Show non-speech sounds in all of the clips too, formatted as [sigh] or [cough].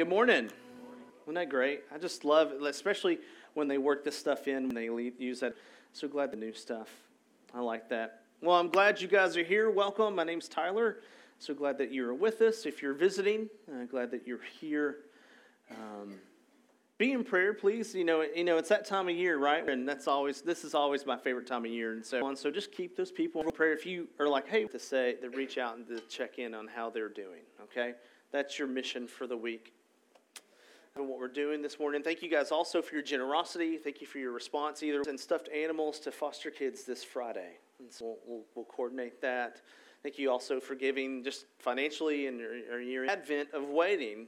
Good morning. Isn't that great? I just love it, especially when they work this stuff in, when they use that. So glad the new stuff. I like that. Well, I'm glad you guys are here. Welcome. My name's Tyler. So glad that you're with us. If you're visiting, uh, glad that you're here. Um, be in prayer, please. You know, you know, it's that time of year, right? And that's always this is always my favorite time of year, and so on. So just keep those people in prayer. If you are like, hey, to say, to reach out and to check in on how they're doing. Okay, that's your mission for the week. And what we're doing this morning. Thank you guys also for your generosity. Thank you for your response, either and stuffed animals to foster kids this Friday. And so we'll, we'll, we'll coordinate that. Thank you also for giving just financially and your, your advent of waiting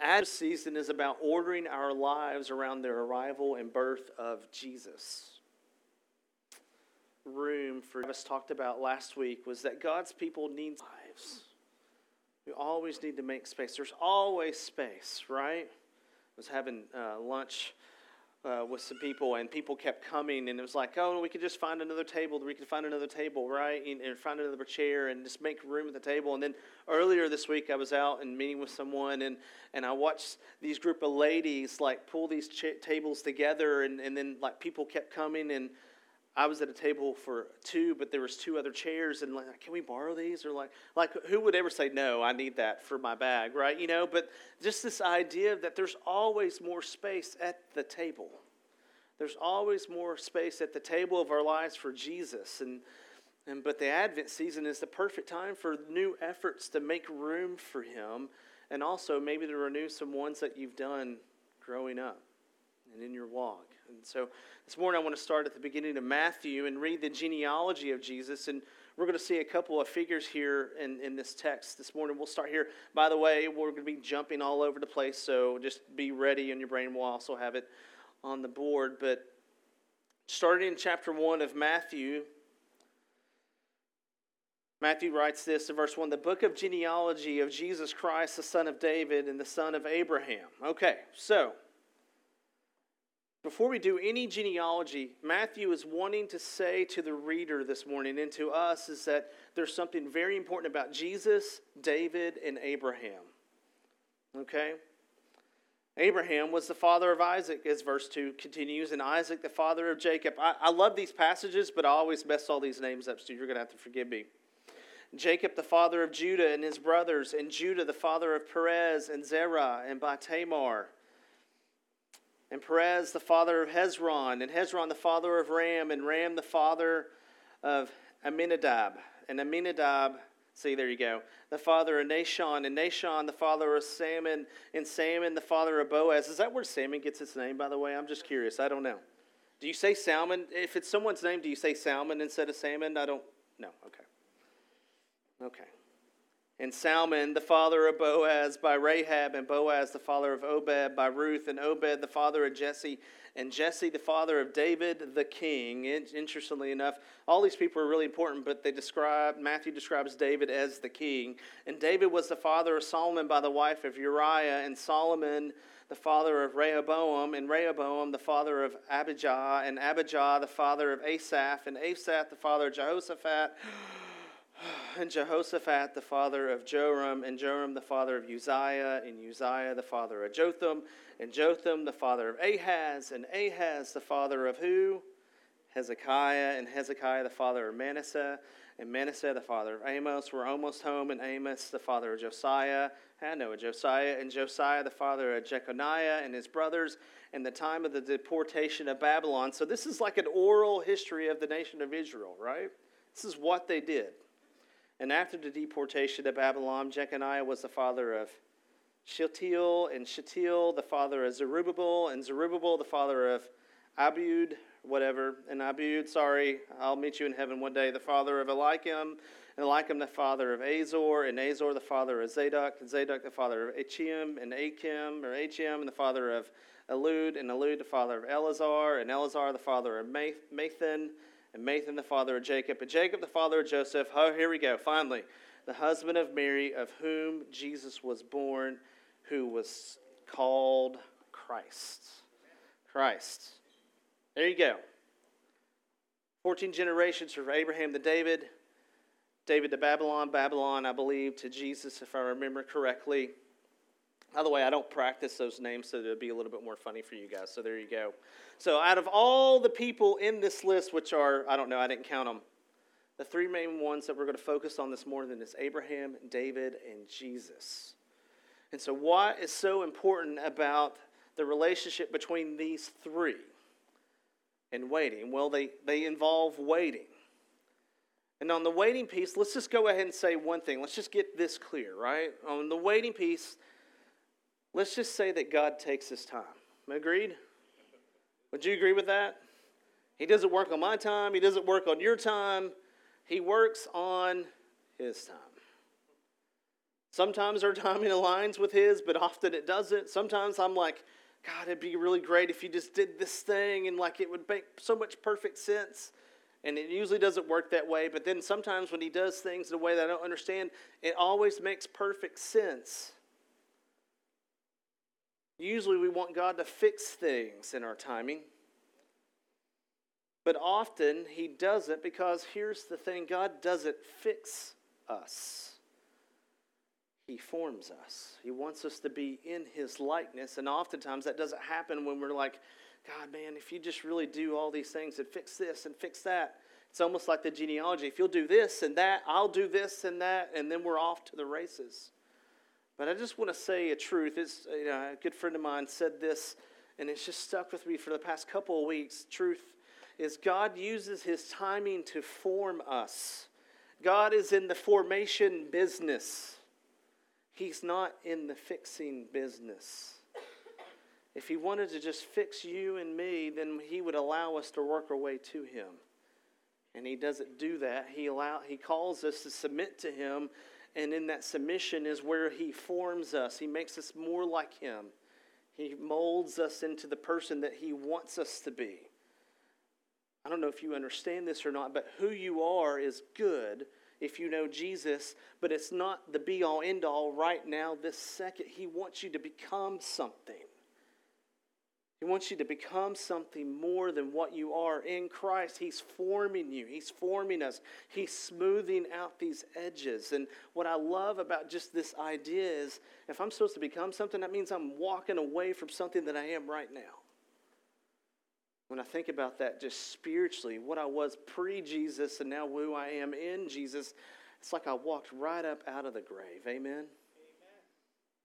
Advent season is about ordering our lives around the arrival and birth of Jesus. Room for us talked about last week was that God's people need lives. We always need to make space. There's always space, right? I was having uh, lunch uh, with some people, and people kept coming, and it was like, oh, we could just find another table. We could find another table, right? And, and, find another chair and just make room at the table. And then earlier this week, I was out and meeting with someone, and, and I watched these group of ladies like pull these ch- tables together, and, and then like people kept coming, and I was at a table for two, but there was two other chairs, and like, can we borrow these? Or like, like who would ever say no? I need that for my bag, right? You know. But just this idea that there's always more space at the table. There's always more space at the table of our lives for Jesus, and and but the Advent season is the perfect time for new efforts to make room for Him, and also maybe to renew some ones that you've done growing up and in your walk. And so this morning I want to start at the beginning of Matthew and read the genealogy of Jesus. And we're going to see a couple of figures here in, in this text this morning. We'll start here. By the way, we're going to be jumping all over the place, so just be ready in your brain. We'll also have it on the board. But starting in chapter 1 of Matthew, Matthew writes this in verse 1 the book of genealogy of Jesus Christ, the son of David and the son of Abraham. Okay, so before we do any genealogy, Matthew is wanting to say to the reader this morning and to us is that there's something very important about Jesus, David, and Abraham. Okay? Abraham was the father of Isaac, as verse 2 continues, and Isaac the father of Jacob. I, I love these passages, but I always mess all these names up, so you're going to have to forgive me. Jacob the father of Judah and his brothers, and Judah the father of Perez and Zerah and by Tamar and Perez the father of Hezron, and Hezron the father of Ram, and Ram the father of Aminadab, and Aminadab, see, there you go, the father of Nahshon, and Nahshon the father of Salmon, and Salmon the father of Boaz. Is that where Salmon gets its name, by the way? I'm just curious. I don't know. Do you say Salmon? If it's someone's name, do you say Salmon instead of Salmon? I don't know. Okay. Okay and Salmon, the father of Boaz, by Rahab, and Boaz, the father of Obed, by Ruth, and Obed, the father of Jesse, and Jesse, the father of David, the king. Interestingly enough, all these people are really important, but they describe, Matthew describes David as the king. And David was the father of Solomon by the wife of Uriah, and Solomon, the father of Rehoboam, and Rehoboam, the father of Abijah, and Abijah, the father of Asaph, and Asaph, the father of Jehoshaphat [gasps] [sighs] and Jehoshaphat the father of Joram, and Joram the father of Uzziah, and Uzziah the father of Jotham, and Jotham the father of Ahaz, and Ahaz the father of who? Hezekiah, and Hezekiah the father of Manasseh, and Manasseh the father of Amos. We're almost home, and Amos the father of Josiah. I know Josiah, and Josiah the father of Jeconiah and his brothers, and the time of the deportation of Babylon. So this is like an oral history of the nation of Israel, right? This is what they did. And after the deportation to Babylon, Jeconiah was the father of Shealtiel, and Shealtiel the father of Zerubbabel, and Zerubbabel the father of Abiud, whatever. And Abiud, sorry, I'll meet you in heaven one day, the father of Eliakim, and Eliakim the father of Azor, and Azor the father of Zadok, and Zadok the father of Achim, and Achim, or Achim, and the father of Elud, and Elud the father of Eleazar, and Eleazar the father of Matthan, and the father of Jacob, and Jacob the father of Joseph. Oh, here we go, finally. The husband of Mary, of whom Jesus was born, who was called Christ. Christ. There you go. 14 generations from Abraham to David, David to Babylon, Babylon, I believe, to Jesus, if I remember correctly. By the way, I don't practice those names, so it'll be a little bit more funny for you guys. So there you go. So out of all the people in this list, which are, I don't know, I didn't count them, the three main ones that we're going to focus on this morning is Abraham, David, and Jesus. And so, what is so important about the relationship between these three and waiting? Well, they, they involve waiting. And on the waiting piece, let's just go ahead and say one thing. Let's just get this clear, right? On the waiting piece, let's just say that God takes his time. Agreed? Would you agree with that? He doesn't work on my time, he doesn't work on your time. He works on his time. Sometimes our timing [laughs] aligns with his, but often it doesn't. Sometimes I'm like, God, it'd be really great if you just did this thing and like it would make so much perfect sense. And it usually doesn't work that way. But then sometimes when he does things in a way that I don't understand, it always makes perfect sense. Usually we want God to fix things in our timing. But often he doesn't because here's the thing God doesn't fix us. He forms us. He wants us to be in His likeness. And oftentimes that doesn't happen when we're like, God, man, if you just really do all these things and fix this and fix that, it's almost like the genealogy. If you'll do this and that, I'll do this and that, and then we're off to the races. But I just want to say a truth. It's, you know, a good friend of mine said this, and it's just stuck with me for the past couple of weeks. Truth is God uses His timing to form us. God is in the formation business. He's not in the fixing business. If he wanted to just fix you and me, then he would allow us to work our way to him. And he doesn't do that. He allow he calls us to submit to him, and in that submission is where he forms us. He makes us more like him. He molds us into the person that he wants us to be. I don't know if you understand this or not, but who you are is good if you know Jesus, but it's not the be all end all right now, this second. He wants you to become something. He wants you to become something more than what you are in Christ. He's forming you, He's forming us, He's smoothing out these edges. And what I love about just this idea is if I'm supposed to become something, that means I'm walking away from something that I am right now when I think about that just spiritually, what I was pre Jesus and now who I am in Jesus, it's like I walked right up out of the grave. Amen?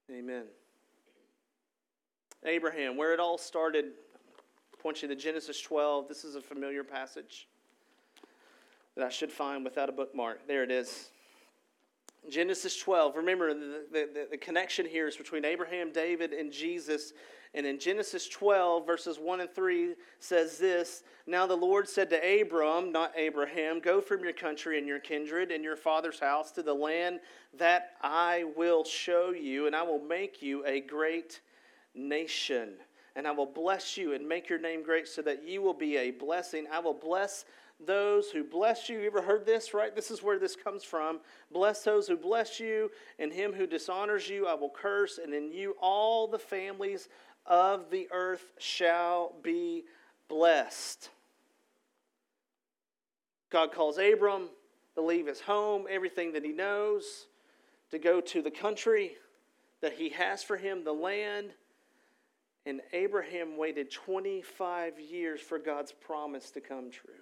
Amen. Amen. Abraham, where it all started, I point you to Genesis 12. This is a familiar passage that I should find without a bookmark. There it is. Genesis 12. Remember, the, the, the connection here is between Abraham, David, and Jesus and in Genesis 12, verses 1 and 3 says this Now the Lord said to Abram, not Abraham, Go from your country and your kindred and your father's house to the land that I will show you, and I will make you a great nation. And I will bless you and make your name great so that you will be a blessing. I will bless those who bless you. You ever heard this, right? This is where this comes from. Bless those who bless you, and him who dishonors you I will curse, and in you all the families of the earth shall be blessed. God calls Abram to leave his home, everything that he knows, to go to the country that he has for him, the land. And Abraham waited 25 years for God's promise to come true.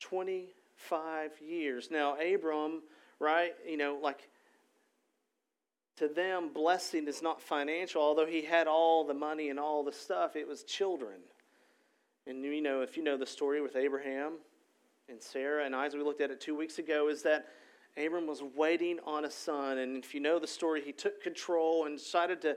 25 years. Now, Abram, right, you know, like to them, blessing is not financial. Although he had all the money and all the stuff, it was children. And you know, if you know the story with Abraham and Sarah and Isaac, we looked at it two weeks ago, is that Abram was waiting on a son. And if you know the story, he took control and decided to,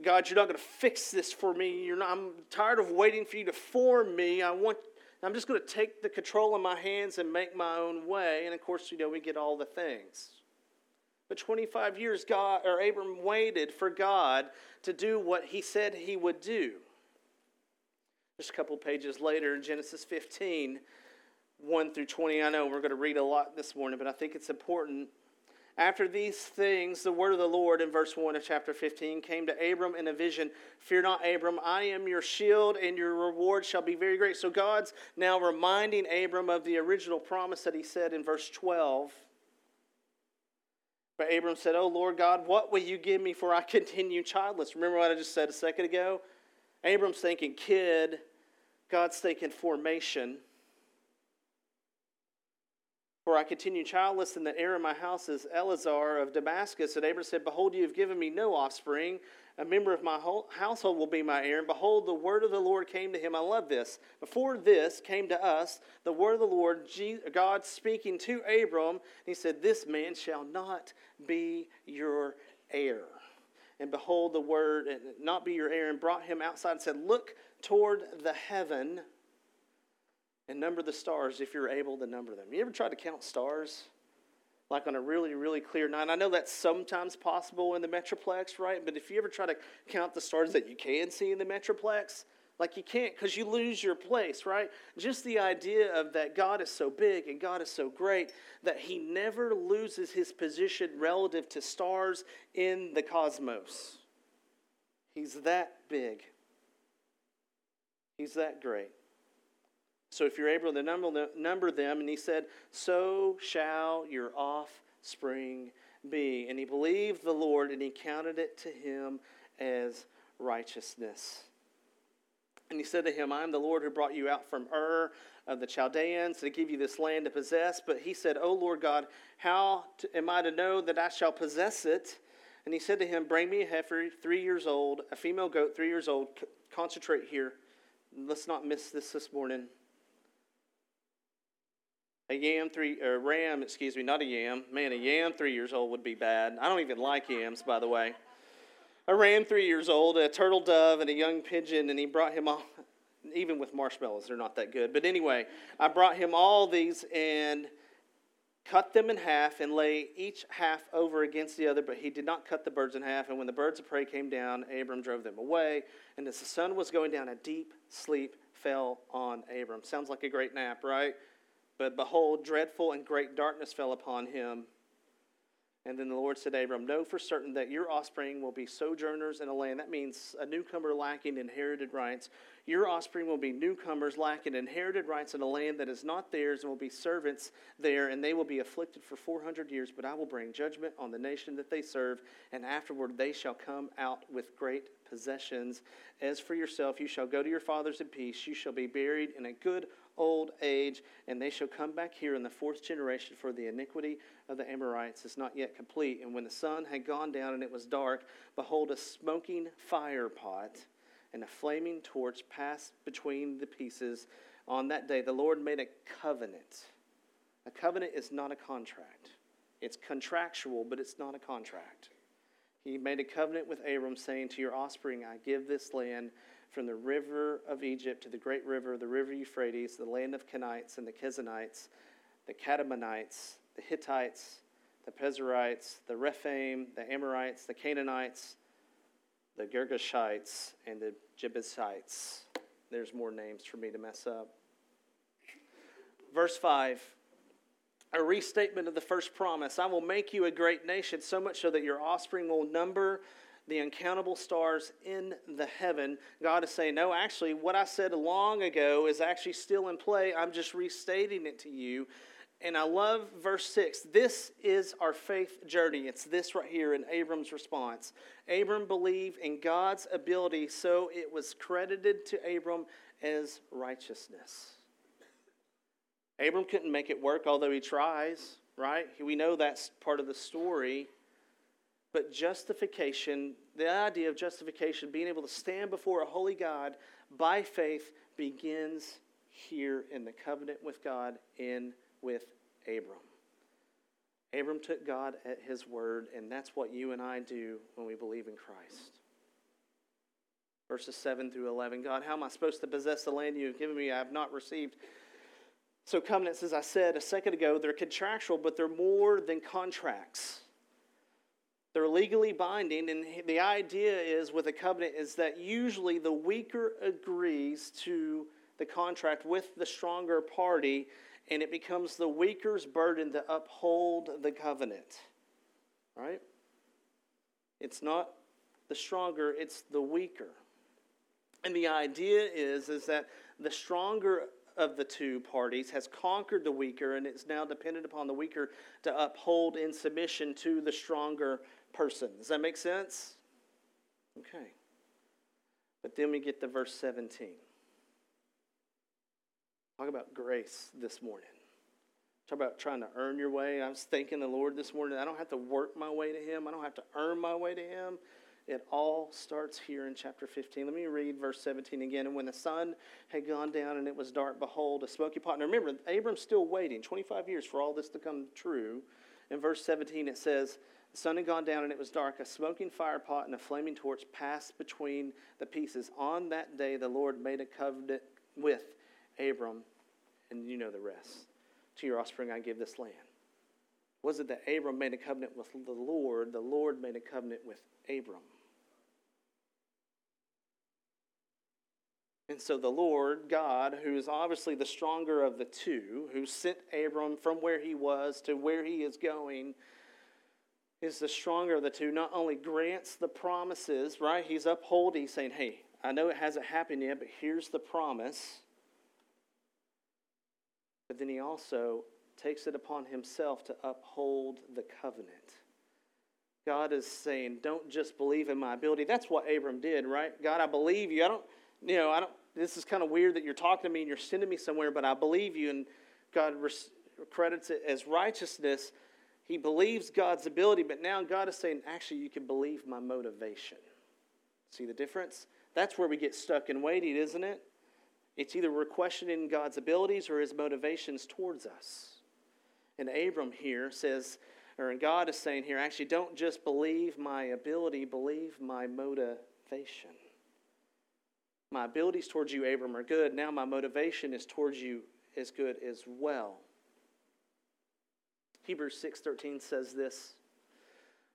God, you're not going to fix this for me. You're not, I'm tired of waiting for you to form me. I want, I'm just going to take the control in my hands and make my own way. And of course, you know, we get all the things. But 25 years, God or Abram waited for God to do what he said he would do. Just a couple pages later in Genesis 15, 1 through 20. I know we're going to read a lot this morning, but I think it's important. After these things, the word of the Lord in verse 1 of chapter 15 came to Abram in a vision Fear not, Abram, I am your shield, and your reward shall be very great. So God's now reminding Abram of the original promise that he said in verse 12 But Abram said, Oh Lord God, what will you give me for I continue childless? Remember what I just said a second ago? Abram's thinking kid, God's thinking formation. For I continue childless, and the heir of my house is Eliezer of Damascus. And Abram said, Behold, you have given me no offspring. A member of my household will be my heir. And behold, the word of the Lord came to him. I love this. Before this came to us, the word of the Lord, God speaking to Abram, he said, This man shall not be your heir. And behold, the word, not be your heir, and brought him outside and said, Look toward the heaven and number the stars if you're able to number them. You ever tried to count stars? Like on a really, really clear night. I know that's sometimes possible in the Metroplex, right? But if you ever try to count the stars that you can see in the Metroplex, like you can't because you lose your place, right? Just the idea of that God is so big and God is so great that he never loses his position relative to stars in the cosmos. He's that big. He's that great. So if you're able to number, them, and he said, So shall your offspring be. And he believed the Lord, and he counted it to him as righteousness. And he said to him, I am the Lord who brought you out from Ur of the Chaldeans to give you this land to possess. But he said, O Lord God, how am I to know that I shall possess it? And he said to him, Bring me a heifer three years old, a female goat three years old. Concentrate here. Let's not miss this this morning a yam three or ram, excuse me, not a yam. Man, a yam three years old would be bad. I don't even like yams, by the way. A ram three years old, a turtle dove, and a young pigeon, and he brought him all. Even with marshmallows, they're not that good. But anyway, I brought him all these and cut them in half and lay each half over against the other, but he did not cut the birds in half. And when the birds of prey came down, Abram drove them away. And as the sun was going down, a deep sleep fell on Abram. Sounds like a great nap, right? But behold, dreadful and great darkness fell upon him. And then the Lord said to Abram, Know for certain that your offspring will be sojourners in a land. That means a newcomer lacking inherited rights. Your offspring will be newcomers lacking inherited rights in a land that is not theirs and will be servants there, and they will be afflicted for 400 years. But I will bring judgment on the nation that they serve, and afterward they shall come out with great possessions. As for yourself, you shall go to your fathers in peace. You shall be buried in a good old age, and they shall come back here in the fourth generation, for the iniquity of the Amorites is not yet complete. And when the sun had gone down and it was dark, behold, a smoking fire pot and a flaming torch passed between the pieces. On that day, the Lord made a covenant. A covenant is not a contract, it's contractual, but it's not a contract. He made a covenant with Abram, saying, To your offspring, I give this land from the river of Egypt to the great river, the river Euphrates, the land of Kenites and the Kizanites, the Kadmonites, the Hittites, the Pezerites, the Rephaim, the Amorites, the Canaanites, the Girgashites, and the Jebusites. There's more names for me to mess up. Verse 5 a restatement of the first promise I will make you a great nation, so much so that your offspring will number the uncountable stars in the heaven. God is saying, No, actually, what I said long ago is actually still in play. I'm just restating it to you. And I love verse 6. This is our faith journey. It's this right here in Abram's response. Abram believed in God's ability, so it was credited to Abram as righteousness. Abram couldn't make it work, although he tries, right? We know that's part of the story. But justification, the idea of justification, being able to stand before a holy God by faith, begins here in the covenant with God in with Abram. Abram took God at his word, and that's what you and I do when we believe in Christ. Verses 7 through 11 God, how am I supposed to possess the land you have given me? I have not received. So, covenants, as I said a second ago, they're contractual, but they're more than contracts. They're legally binding, and the idea is with a covenant is that usually the weaker agrees to the contract with the stronger party, and it becomes the weaker's burden to uphold the covenant. Right? It's not the stronger, it's the weaker. And the idea is, is that the stronger of the two parties has conquered the weaker and it's now dependent upon the weaker to uphold in submission to the stronger person. Does that make sense? Okay. But then we get to verse 17. Talk about grace this morning. Talk about trying to earn your way. I was thanking the Lord this morning. I don't have to work my way to Him, I don't have to earn my way to Him. It all starts here in chapter 15. Let me read verse 17 again. And when the sun had gone down and it was dark, behold, a smoky pot. Now remember, Abram's still waiting 25 years for all this to come true. In verse 17, it says, The sun had gone down and it was dark. A smoking fire pot and a flaming torch passed between the pieces. On that day, the Lord made a covenant with Abram, and you know the rest. To your offspring, I give this land. Was it that Abram made a covenant with the Lord? The Lord made a covenant with Abram. And so the Lord, God, who is obviously the stronger of the two, who sent Abram from where he was to where he is going, is the stronger of the two, not only grants the promises, right? He's upholding, saying, hey, I know it hasn't happened yet, but here's the promise. But then he also takes it upon himself to uphold the covenant. God is saying, don't just believe in my ability. That's what Abram did, right? God, I believe you. I don't, you know, I don't, this is kind of weird that you're talking to me and you're sending me somewhere, but I believe you. And God res- credits it as righteousness. He believes God's ability, but now God is saying, actually, you can believe my motivation. See the difference? That's where we get stuck in waiting, isn't it? It's either we're questioning God's abilities or his motivations towards us. And Abram here says, or God is saying here, actually, don't just believe my ability, believe my motivation. My abilities towards you, Abram, are good. Now my motivation is towards you is good as well. Hebrews 6:13 says this,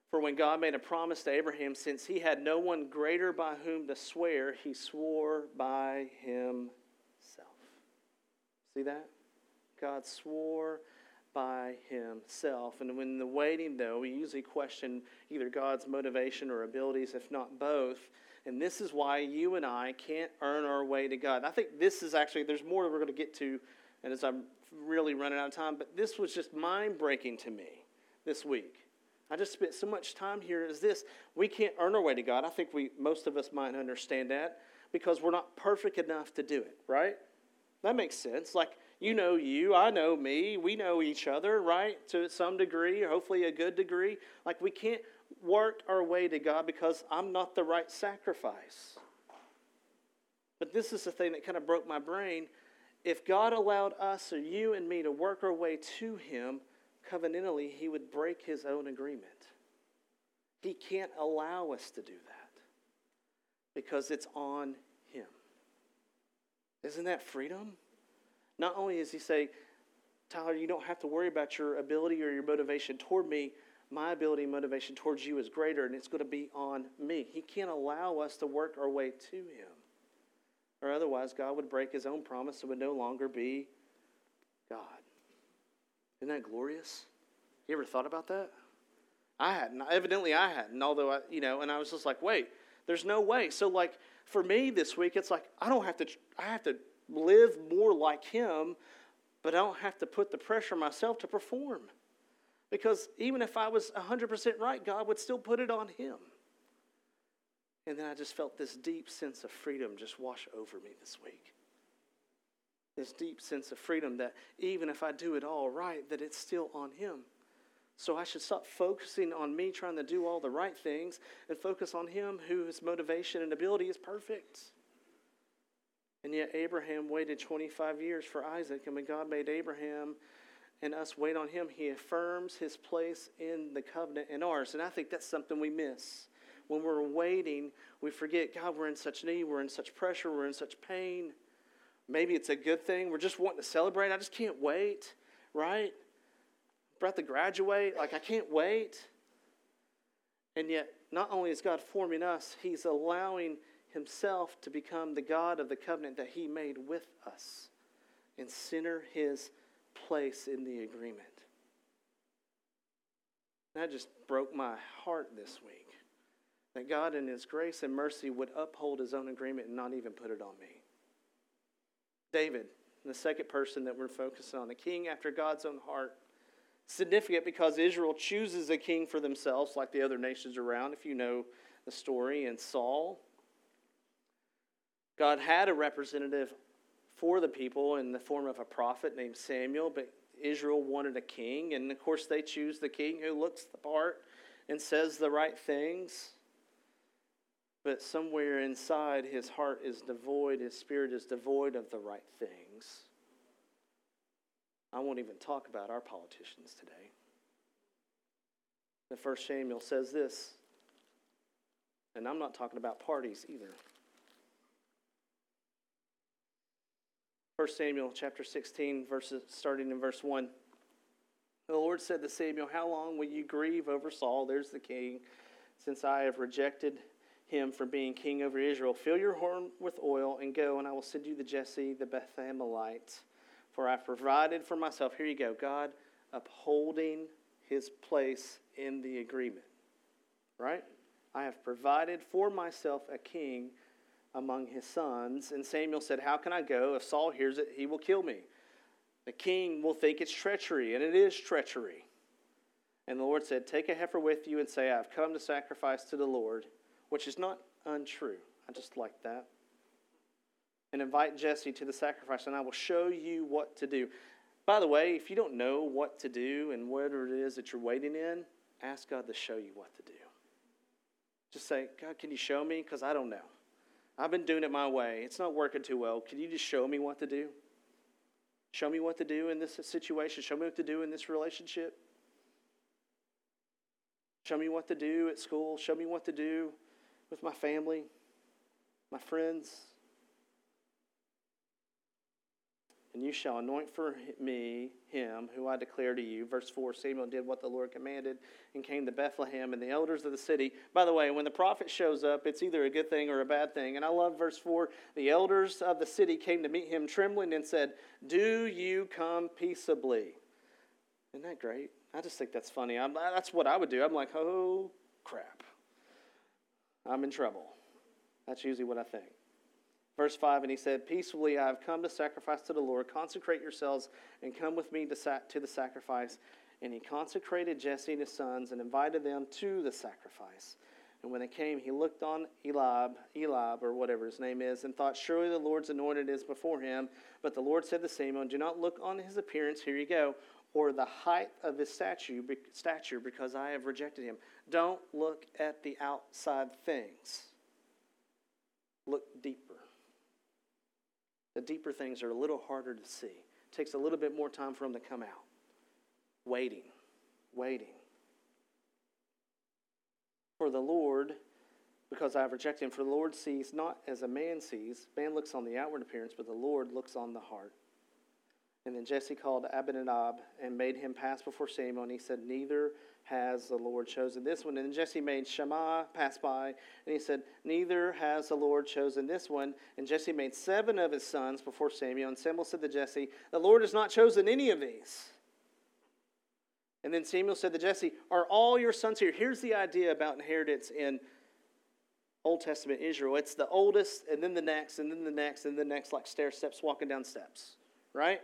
For when God made a promise to Abraham, since he had no one greater by whom to swear, he swore by himself. See that? God swore by himself. And when the waiting, though, we usually question either God's motivation or abilities, if not both. And this is why you and I can't earn our way to God. I think this is actually, there's more we're going to get to, and as I'm really running out of time, but this was just mind breaking to me this week. I just spent so much time here as this. We can't earn our way to God. I think we most of us might understand that because we're not perfect enough to do it, right? That makes sense. Like you know you, I know me, we know each other, right? To some degree, hopefully a good degree. Like we can't work our way to God because I'm not the right sacrifice. But this is the thing that kind of broke my brain. If God allowed us or you and me to work our way to Him covenantally, He would break His own agreement. He can't allow us to do that because it's on Him. Isn't that freedom? Not only does he say, Tyler, you don't have to worry about your ability or your motivation toward me. My ability and motivation towards you is greater, and it's going to be on me. He can't allow us to work our way to Him. Or otherwise, God would break His own promise and would no longer be God. Isn't that glorious? You ever thought about that? I hadn't. Evidently, I hadn't. Although, I, you know, and I was just like, wait, there's no way. So, like, for me this week, it's like I don't have to. I have to live more like Him, but I don't have to put the pressure myself to perform. Because even if I was 100% right, God would still put it on Him. And then I just felt this deep sense of freedom just wash over me this week. This deep sense of freedom that even if I do it all right, that it's still on Him. So I should stop focusing on me trying to do all the right things and focus on Him whose motivation and ability is perfect. And yet Abraham waited 25 years for Isaac. And when God made Abraham and us wait on him, he affirms his place in the covenant and ours. And I think that's something we miss. When we're waiting, we forget, God, we're in such need, we're in such pressure, we're in such pain. Maybe it's a good thing. We're just wanting to celebrate. I just can't wait, right? About to graduate, like I can't wait. And yet, not only is God forming us, He's allowing himself to become the God of the covenant that he made with us and center his place in the agreement. That just broke my heart this week. That God, in his grace and mercy, would uphold his own agreement and not even put it on me. David, the second person that we're focusing on, a king after God's own heart. Significant because Israel chooses a king for themselves, like the other nations around, if you know the story, and Saul. God had a representative for the people in the form of a prophet named Samuel, but Israel wanted a king, and of course they choose the king who looks the part and says the right things. But somewhere inside, his heart is devoid, his spirit is devoid of the right things. I won't even talk about our politicians today. The first Samuel says this, and I'm not talking about parties either. 1 Samuel chapter 16, verses starting in verse 1. The Lord said to Samuel, How long will you grieve over Saul? There's the king, since I have rejected him from being king over Israel. Fill your horn with oil and go, and I will send you the Jesse the Bethlehemite. For I've provided for myself. Here you go, God upholding his place in the agreement. Right? I have provided for myself a king among his sons. And Samuel said, How can I go? If Saul hears it, he will kill me. The king will think it's treachery, and it is treachery. And the Lord said, Take a heifer with you and say, I've come to sacrifice to the Lord, which is not untrue. I just like that. And invite Jesse to the sacrifice, and I will show you what to do. By the way, if you don't know what to do and whatever it is that you're waiting in, ask God to show you what to do. Just say, God, can you show me? Because I don't know. I've been doing it my way. It's not working too well. Can you just show me what to do? Show me what to do in this situation. Show me what to do in this relationship. Show me what to do at school. Show me what to do with my family, my friends. And you shall anoint for me him who I declare to you. Verse 4 Samuel did what the Lord commanded and came to Bethlehem and the elders of the city. By the way, when the prophet shows up, it's either a good thing or a bad thing. And I love verse 4 the elders of the city came to meet him trembling and said, Do you come peaceably? Isn't that great? I just think that's funny. I'm, that's what I would do. I'm like, oh, crap. I'm in trouble. That's usually what I think. Verse 5 And he said, Peacefully I have come to sacrifice to the Lord. Consecrate yourselves and come with me to, to the sacrifice. And he consecrated Jesse and his sons and invited them to the sacrifice. And when they came, he looked on Elab, Elab, or whatever his name is, and thought, Surely the Lord's anointed is before him. But the Lord said to Samuel, Do not look on his appearance, here you go, or the height of his stature, because I have rejected him. Don't look at the outside things, look deeper. The deeper things are a little harder to see. It takes a little bit more time for them to come out. Waiting, waiting. For the Lord, because I have rejected him, for the Lord sees not as a man sees. Man looks on the outward appearance, but the Lord looks on the heart. And then Jesse called Abinadab and made him pass before Samuel, and he said, Neither has the Lord chosen this one. And Jesse made Shammah pass by, and he said, Neither has the Lord chosen this one. And Jesse made seven of his sons before Samuel. And Samuel said to Jesse, The Lord has not chosen any of these. And then Samuel said to Jesse, Are all your sons here? Here's the idea about inheritance in Old Testament Israel it's the oldest, and then the next, and then the next, and the next, like stair steps walking down steps, right?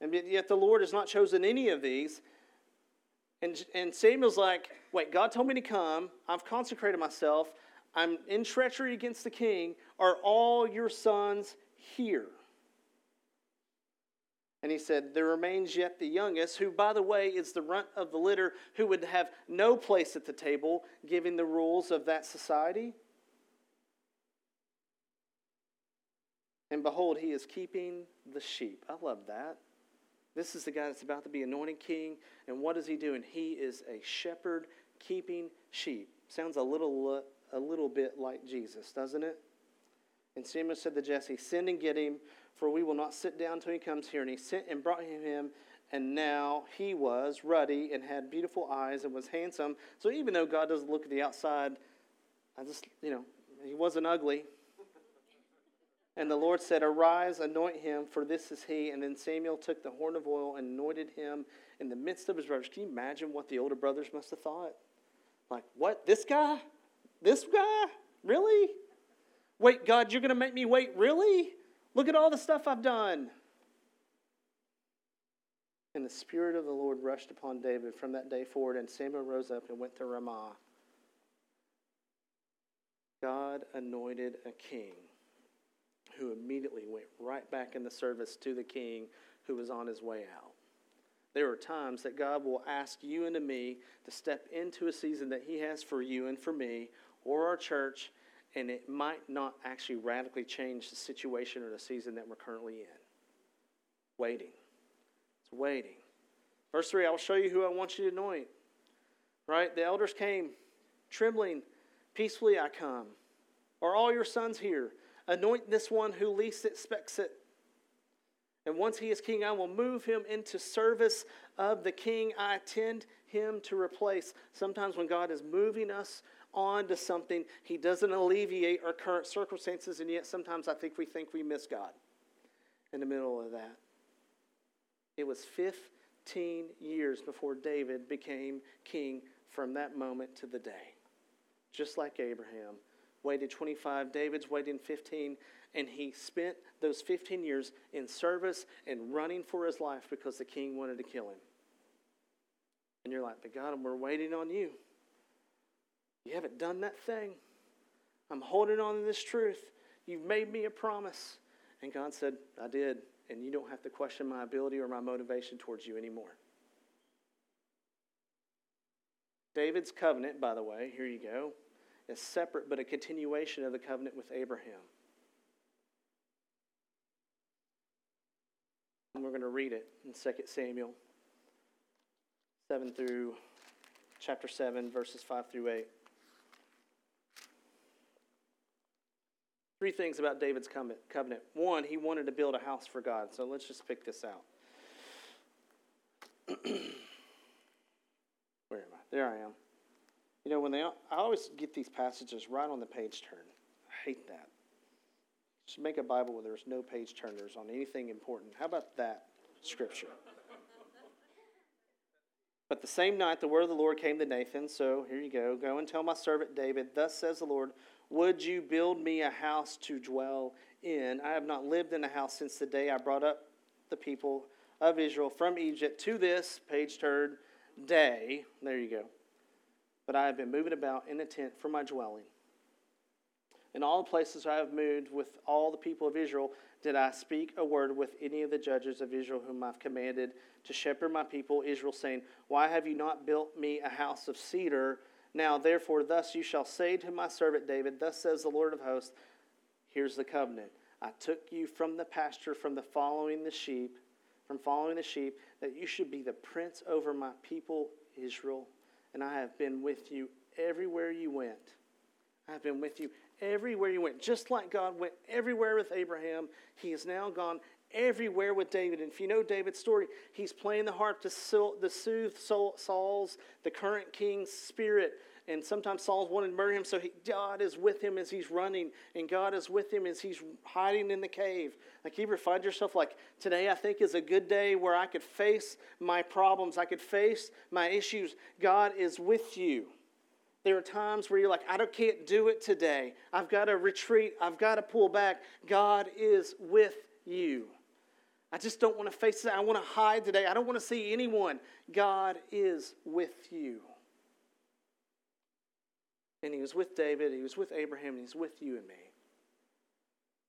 And yet the Lord has not chosen any of these. And, and Samuel's like, wait, God told me to come. I've consecrated myself. I'm in treachery against the king. Are all your sons here? And he said, There remains yet the youngest, who, by the way, is the runt of the litter, who would have no place at the table, given the rules of that society. And behold, he is keeping the sheep. I love that. This is the guy that's about to be anointed king. And what is he doing? He is a shepherd keeping sheep. Sounds a little, uh, a little bit like Jesus, doesn't it? And Samuel said to Jesse, Send and get him, for we will not sit down till he comes here. And he sent and brought him him. And now he was ruddy and had beautiful eyes and was handsome. So even though God doesn't look at the outside, I just, you know, he wasn't ugly. And the Lord said, Arise, anoint him, for this is he. And then Samuel took the horn of oil and anointed him in the midst of his brothers. Can you imagine what the older brothers must have thought? Like, what? This guy? This guy? Really? Wait, God, you're going to make me wait? Really? Look at all the stuff I've done. And the Spirit of the Lord rushed upon David from that day forward, and Samuel rose up and went to Ramah. God anointed a king who immediately went right back in the service to the king who was on his way out. There are times that God will ask you and to me to step into a season that He has for you and for me or our church, and it might not actually radically change the situation or the season that we're currently in. Waiting. It's waiting. Verse 3 I will show you who I want you to anoint. Right? The elders came, trembling, peacefully I come. Are all your sons here? Anoint this one who least expects it. And once he is king, I will move him into service of the king I intend him to replace. Sometimes when God is moving us on to something, he doesn't alleviate our current circumstances, and yet sometimes I think we think we miss God in the middle of that. It was 15 years before David became king from that moment to the day. Just like Abraham waited 25, David's waiting 15, and he spent those 15 years in service and running for his life because the king wanted to kill him. And you're like, but God, we're waiting on you. You haven't done that thing. I'm holding on to this truth. You've made me a promise. And God said, I did. And you don't have to question my ability or my motivation towards you anymore. David's covenant, by the way, here you go, is separate but a continuation of the covenant with Abraham. And we're going to read it in 2 Samuel 7 through chapter 7, verses 5 through 8. Three things about David's covenant. One, he wanted to build a house for God. So let's just pick this out. [clears throat] Where am I? There I am. You know, when they, I always get these passages right on the page turn. I hate that. Just make a Bible where there's no page turners on anything important. How about that scripture? But the same night the word of the Lord came to Nathan. So here you go. Go and tell my servant David, Thus says the Lord, Would you build me a house to dwell in? I have not lived in a house since the day I brought up the people of Israel from Egypt to this, page turn, day. There you go. But I have been moving about in a tent for my dwelling. In all the places I have moved with all the people of Israel, did I speak a word with any of the judges of Israel whom I've commanded to shepherd my people Israel, saying, Why have you not built me a house of cedar? Now, therefore, thus you shall say to my servant David, Thus says the Lord of hosts, Here's the covenant. I took you from the pasture, from the following the sheep, from following the sheep, that you should be the prince over my people Israel. And I have been with you everywhere you went. I have been with you everywhere you went. Just like God went everywhere with Abraham, he has now gone everywhere with David. And if you know David's story, he's playing the harp to, soothe Saul's, the current king's spirit. And sometimes Saul's wanted to murder him, so he, God is with him as he's running, and God is with him as he's hiding in the cave. Like, you ever find yourself like, today I think is a good day where I could face my problems, I could face my issues. God is with you. There are times where you're like, I can't do it today. I've got to retreat. I've got to pull back. God is with you. I just don't want to face it. I want to hide today. I don't want to see anyone. God is with you. And he was with David, he was with Abraham, and he's with you and me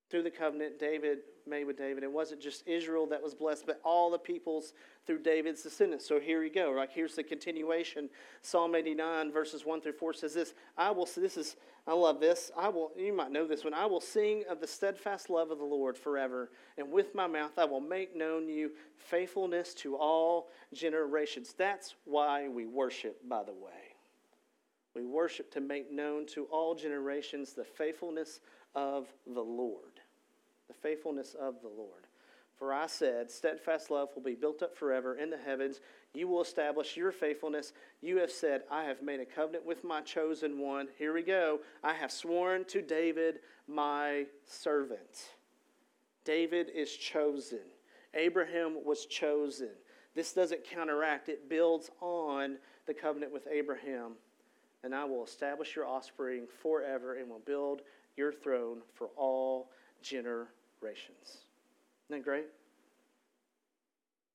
through the covenant David made with David. It wasn't just Israel that was blessed, but all the peoples through David's descendants. So here we go. Right here's the continuation. Psalm 89 verses 1 through 4 says this, I will this is I love this. I will you might know this one. I will sing of the steadfast love of the Lord forever, and with my mouth I will make known you faithfulness to all generations. That's why we worship, by the way. We worship to make known to all generations the faithfulness of the Lord. The faithfulness of the Lord. For I said, Steadfast love will be built up forever in the heavens. You will establish your faithfulness. You have said, I have made a covenant with my chosen one. Here we go. I have sworn to David, my servant. David is chosen. Abraham was chosen. This doesn't counteract, it builds on the covenant with Abraham. And I will establish your offspring forever and will build your throne for all generations. Isn't that great?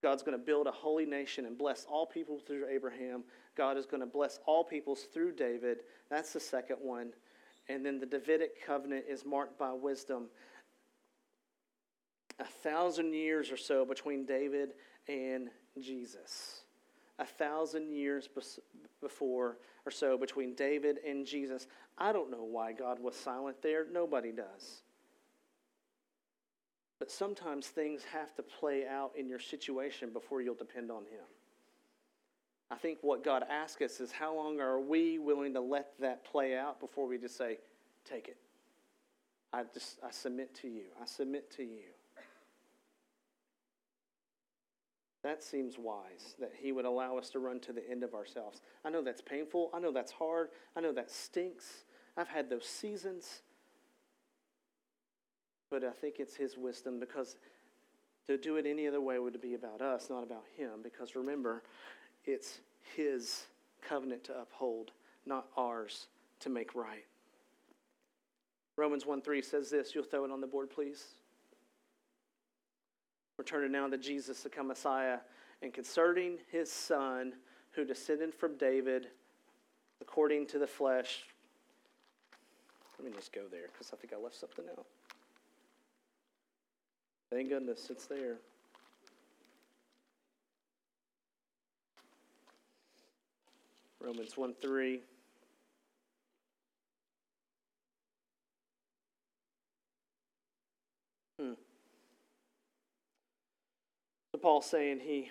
God's going to build a holy nation and bless all people through Abraham. God is going to bless all peoples through David. That's the second one. And then the Davidic covenant is marked by wisdom. A thousand years or so between David and Jesus. A thousand years before or so between David and Jesus. I don't know why God was silent there. Nobody does. But sometimes things have to play out in your situation before you'll depend on Him. I think what God asks us is how long are we willing to let that play out before we just say, take it. I just I submit to you. I submit to you. That seems wise that he would allow us to run to the end of ourselves. I know that's painful. I know that's hard. I know that stinks. I've had those seasons. But I think it's His wisdom because to do it any other way would be about us, not about Him. Because remember, it's His covenant to uphold, not ours to make right. Romans 1 3 says this. You'll throw it on the board, please. We're turning now to Jesus, the Messiah, and concerning his son, who descended from David according to the flesh. Let me just go there because I think I left something out. Thank goodness it's there. Romans 1 3. So Paul's saying he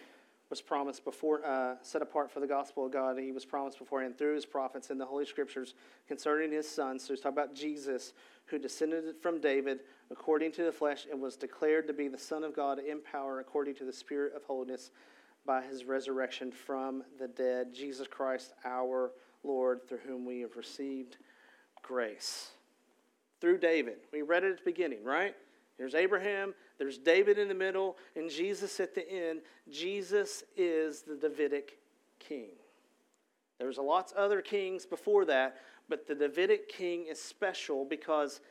was promised before, uh, set apart for the gospel of God. And he was promised beforehand through his prophets in the Holy Scriptures concerning his son. So he's talking about Jesus, who descended from David according to the flesh and was declared to be the Son of God in power according to the Spirit of holiness by his resurrection from the dead. Jesus Christ, our Lord, through whom we have received grace. Through David. We read it at the beginning, right? Here's Abraham, there's David in the middle, and Jesus at the end. Jesus is the Davidic king. There's lots of other kings before that, but the Davidic king is special because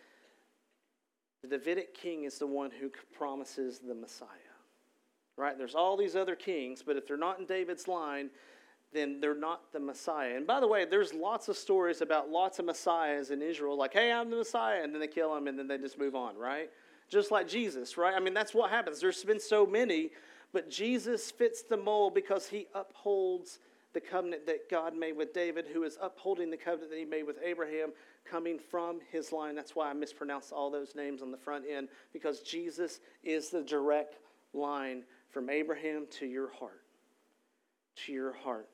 the Davidic king is the one who promises the Messiah. Right? There's all these other kings, but if they're not in David's line, then they're not the Messiah. And by the way, there's lots of stories about lots of Messiahs in Israel, like, hey, I'm the Messiah, and then they kill him and then they just move on, right? Just like Jesus, right? I mean, that's what happens. There's been so many, but Jesus fits the mold because he upholds the covenant that God made with David, who is upholding the covenant that he made with Abraham, coming from his line. That's why I mispronounced all those names on the front end, because Jesus is the direct line from Abraham to your heart. To your heart.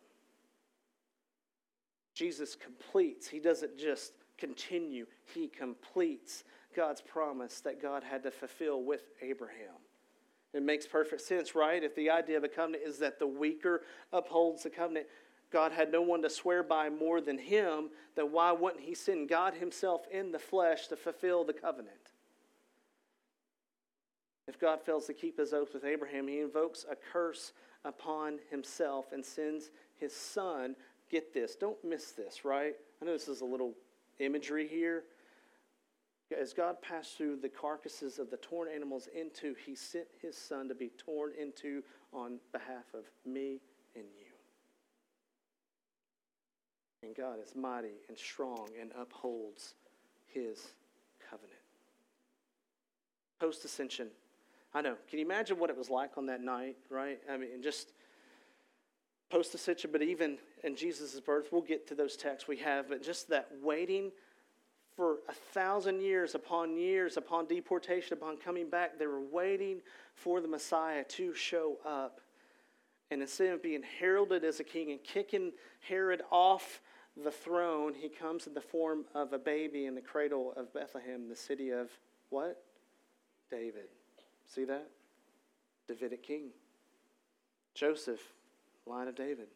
Jesus completes, he doesn't just continue, he completes God's promise that God had to fulfill with Abraham. It makes perfect sense, right? If the idea of a covenant is that the weaker upholds the covenant, God had no one to swear by more than him, then why wouldn't he send God himself in the flesh to fulfill the covenant? If God fails to keep his oath with Abraham, he invokes a curse upon himself and sends his son. Get this, don't miss this, right? I know this is a little imagery here. As God passed through the carcasses of the torn animals into, he sent his son to be torn into on behalf of me and you. And God is mighty and strong and upholds his covenant. Post ascension. I know. Can you imagine what it was like on that night, right? I mean, just post ascension, but even in Jesus' birth, we'll get to those texts we have, but just that waiting for a thousand years upon years upon deportation, upon coming back, they were waiting for the Messiah to show up. And instead of being heralded as a king and kicking Herod off the throne, he comes in the form of a baby in the cradle of Bethlehem, the city of what? David. See that? Davidic king. Joseph, line of David.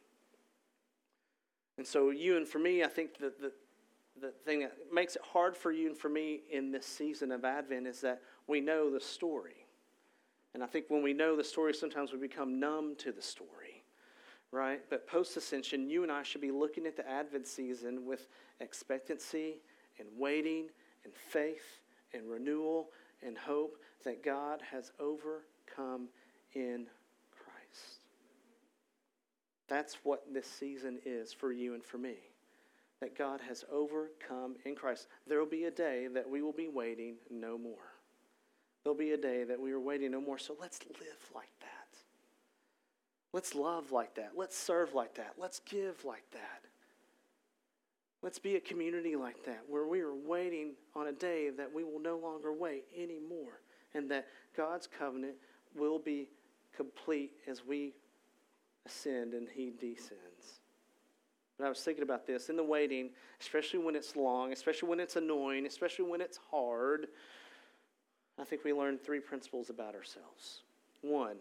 And so, you and for me, I think that the, the thing that makes it hard for you and for me in this season of Advent is that we know the story. And I think when we know the story, sometimes we become numb to the story, right? But post ascension, you and I should be looking at the Advent season with expectancy and waiting and faith and renewal and hope that God has overcome in. That's what this season is for you and for me. That God has overcome in Christ. There will be a day that we will be waiting no more. There'll be a day that we are waiting no more. So let's live like that. Let's love like that. Let's serve like that. Let's give like that. Let's be a community like that where we are waiting on a day that we will no longer wait anymore and that God's covenant will be complete as we ascend and he descends. But I was thinking about this in the waiting, especially when it's long, especially when it's annoying, especially when it's hard. I think we learned three principles about ourselves. One,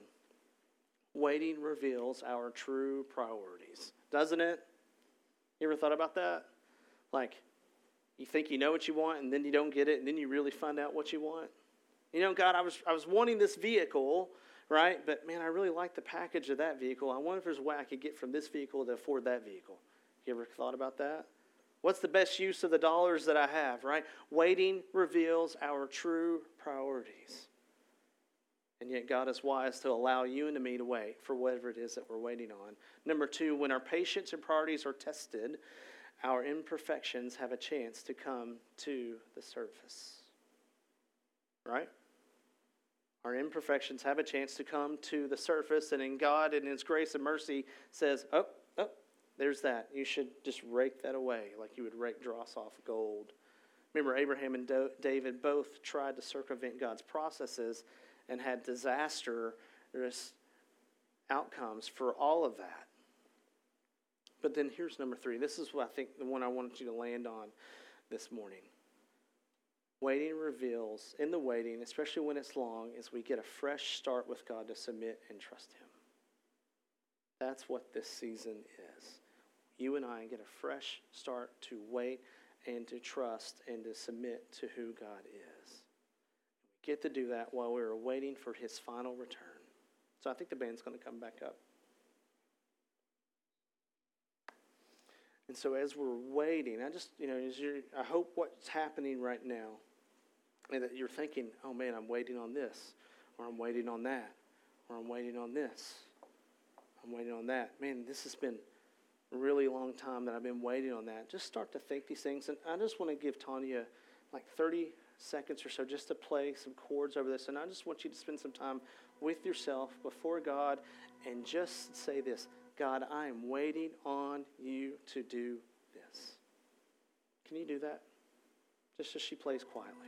waiting reveals our true priorities, doesn't it? You ever thought about that? Like, you think you know what you want, and then you don't get it, and then you really find out what you want. You know, God, I was, I was wanting this vehicle, right? But man, I really like the package of that vehicle. I wonder if there's a way I could get from this vehicle to afford that vehicle. You ever thought about that? What's the best use of the dollars that I have, right? Waiting reveals our true priorities. And yet, God is wise to allow you and me to wait for whatever it is that we're waiting on. Number two, when our patience and priorities are tested, our imperfections have a chance to come to the surface. Right? Our imperfections have a chance to come to the surface, and in God and His grace and mercy says, Oh, oh, there's that. You should just rake that away like you would rake dross off gold. Remember, Abraham and David both tried to circumvent God's processes and had disastrous outcomes for all of that. But then here's number three. This is what I think the one I wanted you to land on this morning. Waiting reveals, in the waiting, especially when it's long, is we get a fresh start with God to submit and trust Him. That's what this season is. You and I get a fresh start to wait and to trust and to submit to who God is. We get to do that while we're waiting for His final return. So I think the band's going to come back up. And so as we're waiting, I just, you know, I hope what's happening right now, and that you're thinking, oh man, I'm waiting on this, or I'm waiting on that, or I'm waiting on this, I'm waiting on that. Man, this has been a really long time that I've been waiting on that. Just start to think these things. And I just want to give Tanya like 30 seconds or so just to play some chords over this. And I just want you to spend some time with yourself before God and just say this God, I am waiting on you to do this. Can you do that? Just as she plays quietly.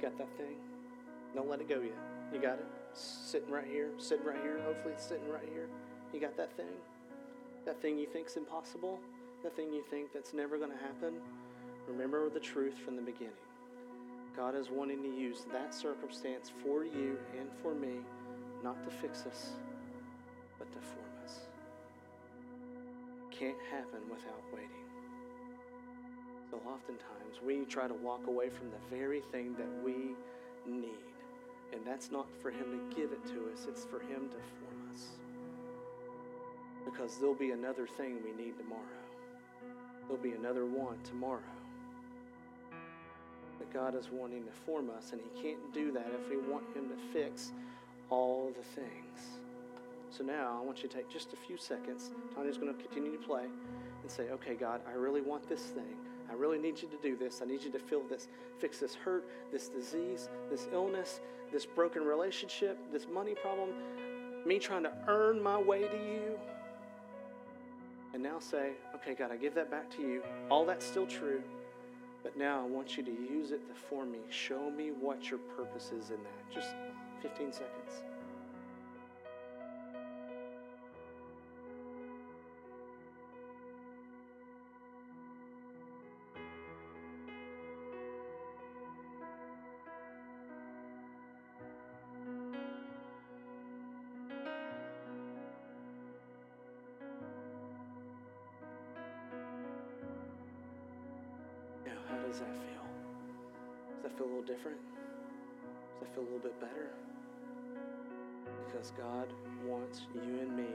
Got that thing? Don't let it go yet. You got it? Sitting right here, sitting right here. Hopefully, it's sitting right here. You got that thing? That thing you think's impossible? That thing you think that's never going to happen? Remember the truth from the beginning. God is wanting to use that circumstance for you and for me, not to fix us, but to form us. It can't happen without waiting. So oftentimes we try to walk away from the very thing that we need. And that's not for Him to give it to us, it's for Him to form us. Because there'll be another thing we need tomorrow, there'll be another one tomorrow. But God is wanting to form us, and He can't do that if we want Him to fix all the things. So now I want you to take just a few seconds. Tanya's going to continue to play and say, okay, God, I really want this thing. I really need you to do this. I need you to feel this, fix this hurt, this disease, this illness, this broken relationship, this money problem, me trying to earn my way to you. And now say, okay, God, I give that back to you. All that's still true. But now I want you to use it to form me. Show me what your purpose is in that. Just 15 seconds. Because God wants you and me.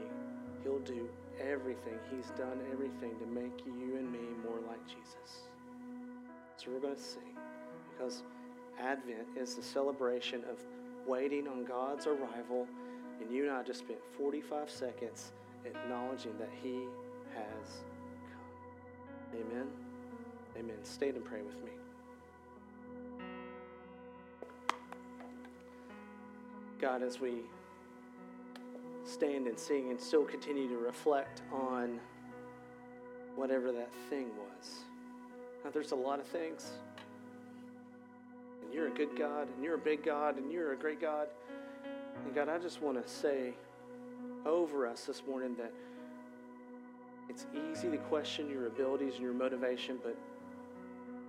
He'll do everything. He's done everything to make you and me more like Jesus. So we're going to sing because Advent is the celebration of waiting on God's arrival, and you and I just spent 45 seconds acknowledging that He has come. Amen. Amen. Stand and pray with me. God, as we stand and sing and still continue to reflect on whatever that thing was. Now, there's a lot of things. And you're a good God, and you're a big God, and you're a great God. And God, I just want to say over us this morning that it's easy to question your abilities and your motivation, but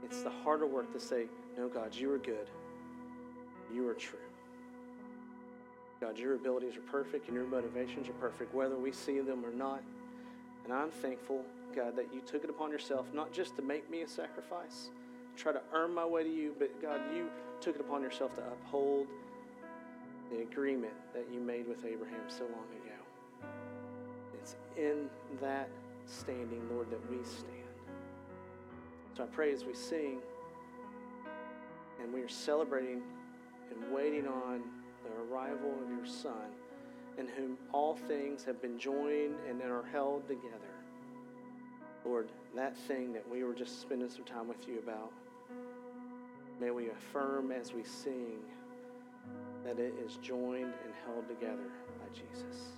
it's the harder work to say, No, God, you are good. You are true. God, your abilities are perfect and your motivations are perfect, whether we see them or not. And I'm thankful, God, that you took it upon yourself not just to make me a sacrifice, try to earn my way to you, but God, you took it upon yourself to uphold the agreement that you made with Abraham so long ago. It's in that standing, Lord, that we stand. So I pray as we sing and we are celebrating and waiting on the arrival of your Son, in whom all things have been joined and are held together. Lord, that thing that we were just spending some time with you about, may we affirm as we sing that it is joined and held together by Jesus.